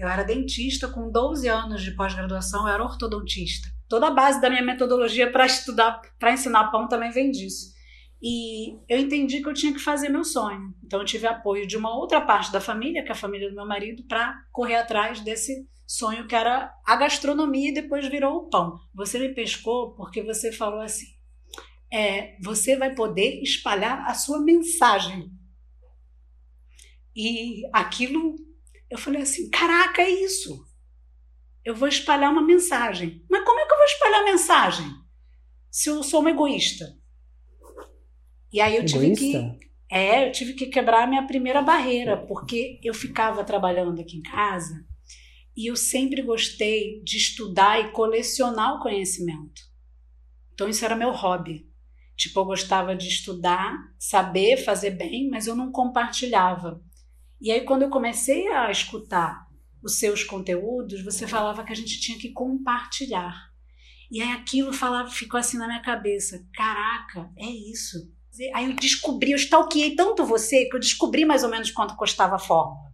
Eu era dentista com 12 anos de pós-graduação, eu era ortodontista. Toda a base da minha metodologia para estudar, para ensinar pão também vem disso. E eu entendi que eu tinha que fazer meu sonho. Então eu tive apoio de uma outra parte da família, que é a família do meu marido, para correr atrás desse sonho que era a gastronomia e depois virou o pão. Você me pescou porque você falou assim: é, você vai poder espalhar a sua mensagem. E aquilo, eu falei assim: caraca, é isso. Eu vou espalhar uma mensagem. Mas como é que eu vou espalhar a mensagem? Se eu sou uma egoísta. E aí eu egoísta? tive que. É, eu tive que quebrar a minha primeira barreira, porque eu ficava trabalhando aqui em casa e eu sempre gostei de estudar e colecionar o conhecimento. Então isso era meu hobby. Tipo, eu gostava de estudar, saber fazer bem, mas eu não compartilhava. E aí quando eu comecei a escutar os seus conteúdos, você falava que a gente tinha que compartilhar. E aí aquilo falava, ficou assim na minha cabeça. Caraca, é isso. Aí eu descobri, eu stalkeei tanto você que eu descobri mais ou menos quanto custava a fórmula.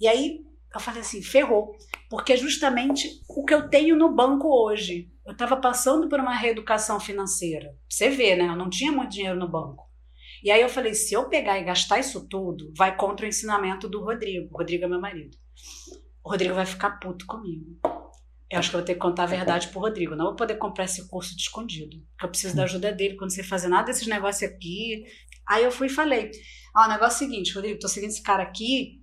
E aí eu falei assim, ferrou. Porque é justamente o que eu tenho no banco hoje. Eu estava passando por uma reeducação financeira. Você vê, né? Eu não tinha muito dinheiro no banco. E aí eu falei, se eu pegar e gastar isso tudo, vai contra o ensinamento do Rodrigo. O Rodrigo é meu marido. O Rodrigo vai ficar puto comigo. Eu acho que eu vou ter que contar a verdade pro Rodrigo. Não vou poder comprar esse curso de escondido. Porque eu preciso da ajuda dele quando você fazer nada desses negócios aqui. Aí eu fui e falei: Ó, o negócio é o seguinte, Rodrigo, tô seguindo esse cara aqui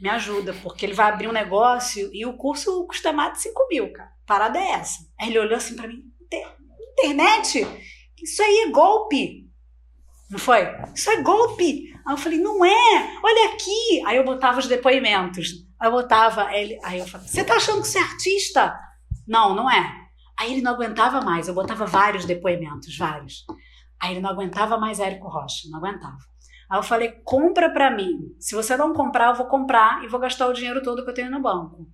me ajuda, porque ele vai abrir um negócio e o curso custa mais de 5 mil, cara. Parada é essa. Aí ele olhou assim para mim: internet? Isso aí é golpe. Não foi? Isso é golpe. Aí eu falei: não é, olha aqui. Aí eu botava os depoimentos. Aí eu botava ele. Aí eu falei: você tá achando que você é artista? Não, não é. Aí ele não aguentava mais. Eu botava vários depoimentos, vários. Aí ele não aguentava mais Érico Rocha, não aguentava. Aí eu falei: compra para mim. Se você não comprar, eu vou comprar e vou gastar o dinheiro todo que eu tenho no banco.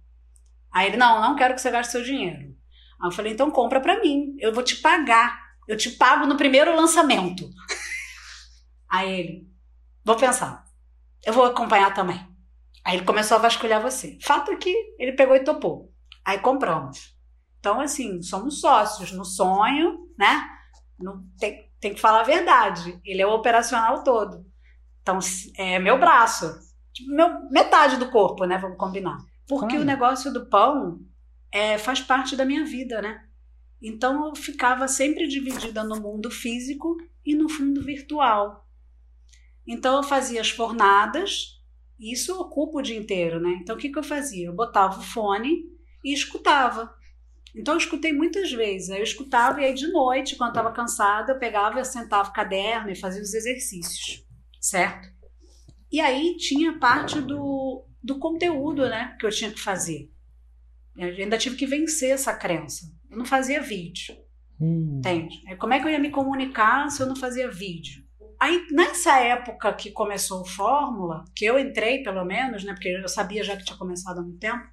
Aí ele: não, não quero que você gaste seu dinheiro. Aí eu falei: então compra para mim. Eu vou te pagar. Eu te pago no primeiro lançamento. Aí ele: vou pensar. Eu vou acompanhar também. Aí ele começou a vasculhar você. Fato é que ele pegou e topou. Aí compramos. Então, assim, somos sócios no sonho, né? Não tem, tem que falar a verdade. Ele é o operacional todo. Então, é meu braço, tipo, meu, metade do corpo, né? Vamos combinar. Porque o negócio do pão é, faz parte da minha vida, né? Então eu ficava sempre dividida no mundo físico e no mundo virtual. Então eu fazia as fornadas, e isso ocupa o dia inteiro, né? Então o que, que eu fazia? Eu botava o fone e escutava. Então eu escutei muitas vezes. Aí eu escutava e aí de noite, quando estava cansada, eu pegava, eu sentava o caderno e fazia os exercícios certo? E aí tinha parte do, do conteúdo, né, que eu tinha que fazer. Eu ainda tive que vencer essa crença. Eu não fazia vídeo. Hum. Entende? Como é que eu ia me comunicar se eu não fazia vídeo? Aí, nessa época que começou o Fórmula, que eu entrei pelo menos, né, porque eu sabia já que tinha começado há muito tempo,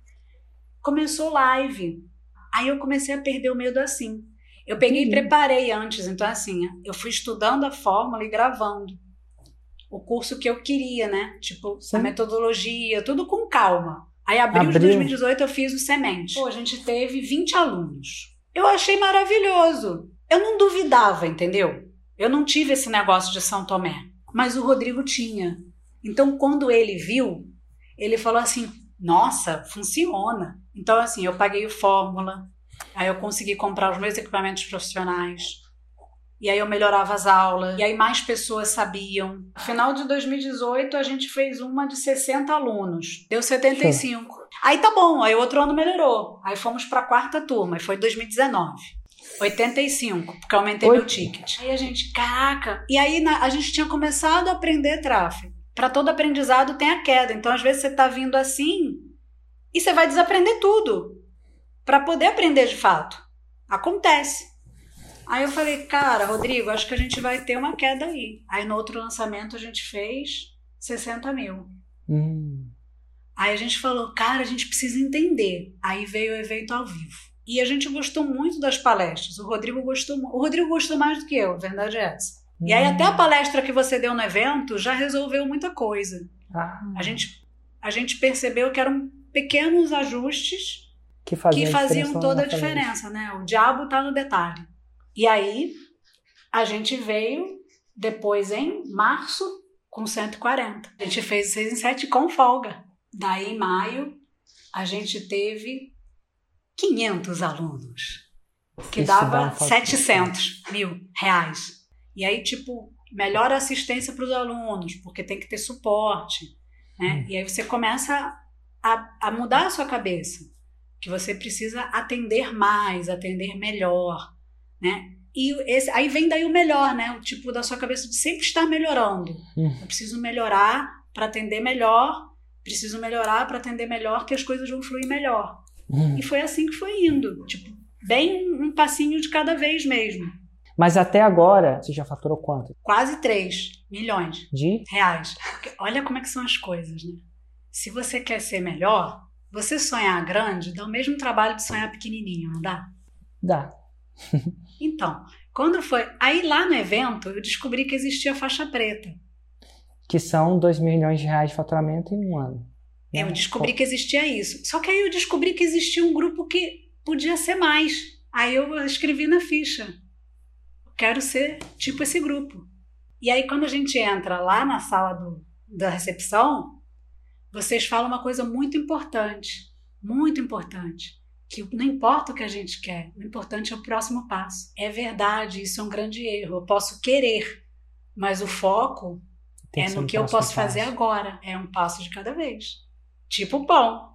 começou live. Aí eu comecei a perder o medo assim. Eu peguei e preparei antes, então assim, eu fui estudando a fórmula e gravando o curso que eu queria, né? Tipo, Sim. a metodologia, tudo com calma. Aí, abril, abril de 2018, eu fiz o Semente. Pô, a gente teve 20 alunos. Eu achei maravilhoso. Eu não duvidava, entendeu? Eu não tive esse negócio de São Tomé. Mas o Rodrigo tinha. Então, quando ele viu, ele falou assim: nossa, funciona. Então, assim, eu paguei o Fórmula, aí eu consegui comprar os meus equipamentos profissionais, e aí eu melhorava as aulas, e aí mais pessoas sabiam. No final de 2018, a gente fez uma de 60 alunos, deu 75. Sim. Aí tá bom, aí outro ano melhorou. Aí fomos para a quarta turma, e foi 2019. 85, porque eu aumentei Oi. meu ticket. Aí a gente, caraca. E aí na, a gente tinha começado a aprender tráfego. Para todo aprendizado tem a queda. Então, às vezes, você tá vindo assim e você vai desaprender tudo para poder aprender de fato. Acontece. Aí eu falei, cara, Rodrigo, acho que a gente vai ter uma queda aí. Aí no outro lançamento a gente fez 60 mil. Hum. Aí a gente falou, cara, a gente precisa entender. Aí veio o evento ao vivo. E a gente gostou muito das palestras. O Rodrigo gostou, o Rodrigo gostou mais do que eu, a verdade é essa. Hum. E aí até a hum. palestra que você deu no evento já resolveu muita coisa. Ah. A gente a gente percebeu que era um pequenos ajustes que faziam, que faziam toda a diferença, né? O diabo está no detalhe. E aí a gente veio depois em março com 140. A gente fez 6 em 7 com folga. Daí em maio a gente teve 500 alunos, que dava 700 mil reais. E aí, tipo, melhor assistência para os alunos, porque tem que ter suporte. Né? Hum. E aí você começa a, a mudar a sua cabeça, que você precisa atender mais, atender melhor, né? E esse, aí vem daí o melhor, né? O tipo da sua cabeça de sempre estar melhorando. Hum. Eu preciso melhorar para atender melhor, preciso melhorar para atender melhor, que as coisas vão fluir melhor. Hum. E foi assim que foi indo, tipo, bem um passinho de cada vez mesmo. Mas até agora, você já faturou quanto? Quase 3 milhões de reais. Olha como é que são as coisas, né? Se você quer ser melhor, você sonhar grande dá o mesmo trabalho de sonhar pequenininho, não dá? Dá. então, quando foi. Aí lá no evento, eu descobri que existia faixa preta. Que são 2 milhões de reais de faturamento em um ano. Né? Eu descobri que existia isso. Só que aí eu descobri que existia um grupo que podia ser mais. Aí eu escrevi na ficha. Quero ser tipo esse grupo. E aí, quando a gente entra lá na sala do, da recepção, vocês falam uma coisa muito importante. Muito importante que não importa o que a gente quer, o importante é o próximo passo. É verdade, isso é um grande erro. Eu posso querer, mas o foco é no que, eu posso fazer agora. É um passo de cada vez. Tipo pão.